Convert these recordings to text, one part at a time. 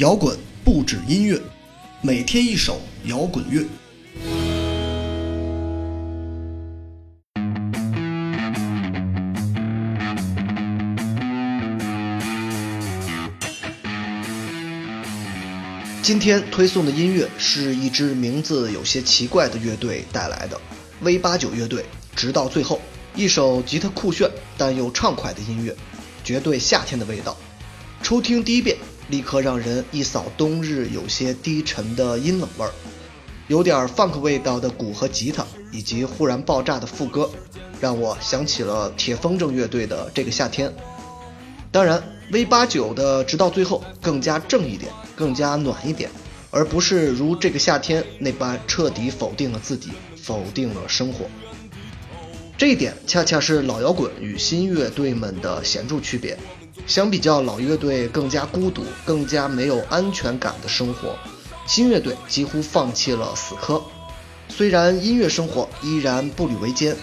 摇滚不止音乐，每天一首摇滚乐。今天推送的音乐是一支名字有些奇怪的乐队带来的 V 八九乐队。直到最后，一首吉他酷炫但又畅快的音乐，绝对夏天的味道。初听第一遍，立刻让人一扫冬日有些低沉的阴冷味儿，有点 funk 味道的鼓和吉他，以及忽然爆炸的副歌，让我想起了铁风筝乐队的这个夏天。当然，V 八九的直到最后更加正一点，更加暖一点，而不是如这个夏天那般彻底否定了自己，否定了生活。这一点恰恰是老摇滚与新乐队们的显著区别。相比较老乐队更加孤独、更加没有安全感的生活，新乐队几乎放弃了死磕。虽然音乐生活依然步履维艰，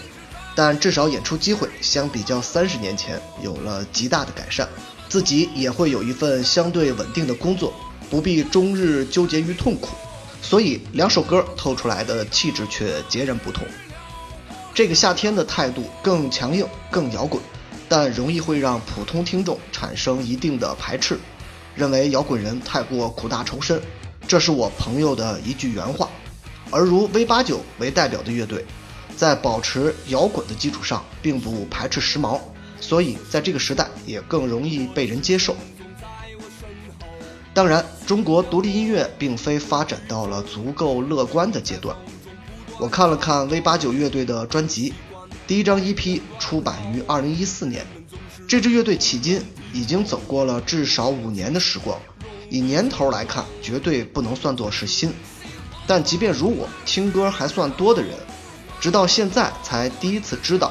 但至少演出机会相比较三十年前有了极大的改善。自己也会有一份相对稳定的工作，不必终日纠结于痛苦。所以两首歌透出来的气质却截然不同。这个夏天的态度更强硬、更摇滚。但容易会让普通听众产生一定的排斥，认为摇滚人太过苦大仇深，这是我朋友的一句原话。而如 V 八九为代表的乐队，在保持摇滚的基础上，并不排斥时髦，所以在这个时代也更容易被人接受。当然，中国独立音乐并非发展到了足够乐观的阶段。我看了看 V 八九乐队的专辑。第一张 EP 出版于二零一四年，这支乐队迄今已经走过了至少五年的时光，以年头来看，绝对不能算作是新。但即便如我听歌还算多的人，直到现在才第一次知道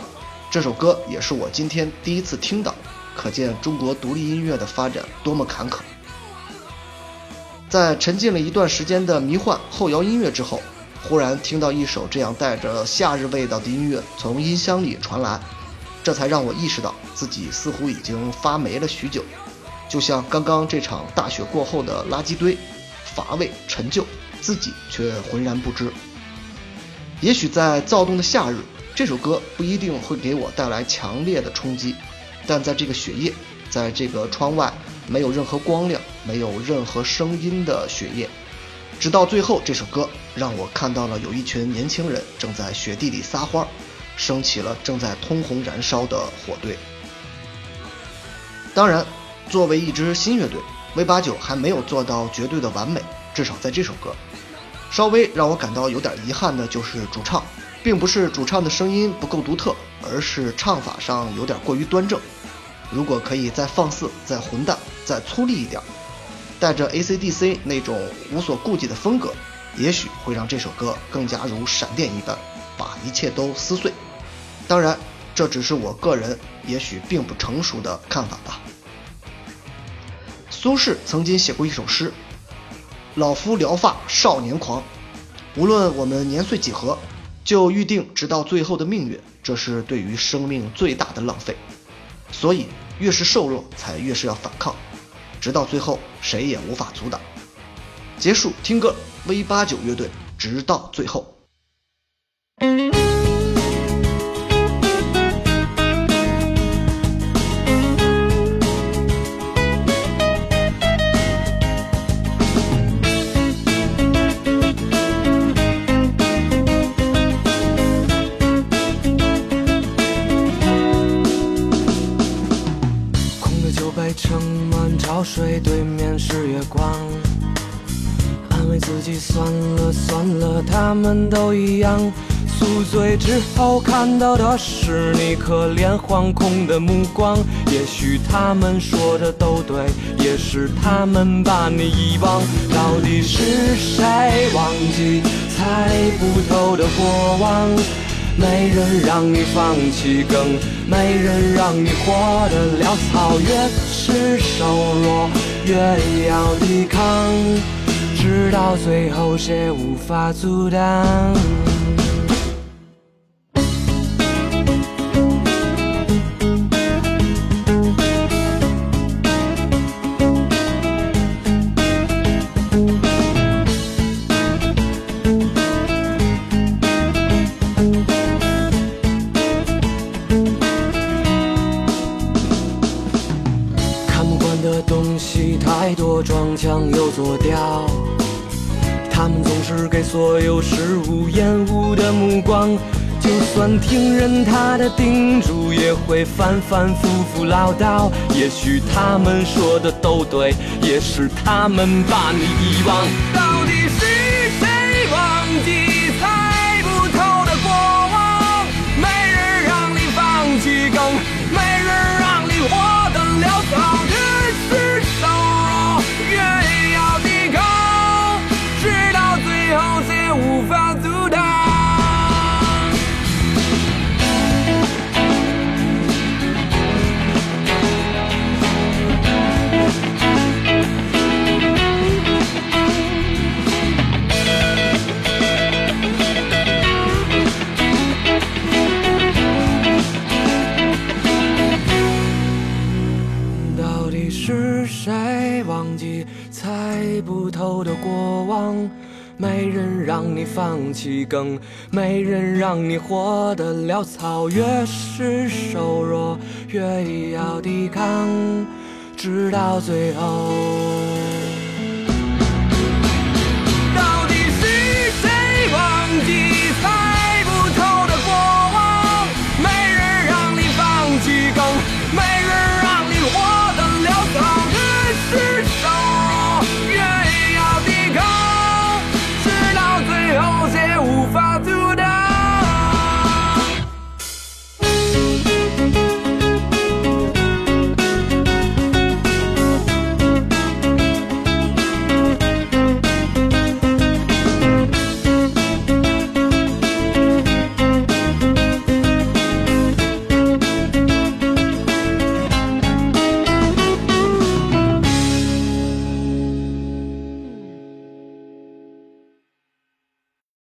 这首歌，也是我今天第一次听到，可见中国独立音乐的发展多么坎坷。在沉浸了一段时间的迷幻后摇音乐之后。忽然听到一首这样带着夏日味道的音乐从音箱里传来，这才让我意识到自己似乎已经发霉了许久，就像刚刚这场大雪过后的垃圾堆，乏味陈旧，自己却浑然不知。也许在躁动的夏日，这首歌不一定会给我带来强烈的冲击，但在这个雪夜，在这个窗外没有任何光亮、没有任何声音的雪夜。直到最后，这首歌让我看到了有一群年轻人正在雪地里撒欢，升起了正在通红燃烧的火堆。当然，作为一支新乐队，V 八九还没有做到绝对的完美，至少在这首歌，稍微让我感到有点遗憾的就是主唱，并不是主唱的声音不够独特，而是唱法上有点过于端正。如果可以再放肆、再混蛋、再粗粝一点。带着 AC/DC 那种无所顾忌的风格，也许会让这首歌更加如闪电一般，把一切都撕碎。当然，这只是我个人也许并不成熟的看法吧。苏轼曾经写过一首诗：“老夫聊发少年狂。”无论我们年岁几何，就预定直到最后的命运，这是对于生命最大的浪费。所以，越是瘦弱，才越是要反抗。直到最后，谁也无法阻挡。结束，听歌，V 八九乐队，直到最后。算了，他们都一样。宿醉之后看到的是你可怜惶恐的目光，也许他们说的都对，也是他们把你遗忘。到底是谁忘记猜不透的过往？没人让你放弃，更没人让你活得潦草。越是瘦弱，越要抵抗，直到最后，谁无法阻挡？太多装腔右做调，他们总是给所有事物厌恶的目光。就算听任他的叮嘱，也会反反复复唠叨。也许他们说的都对，也是他们把你遗忘。到底是谁忘记猜不透的过往？没人让你放弃，更没人让你活得潦草。越是瘦弱，越要抵抗，直到最后。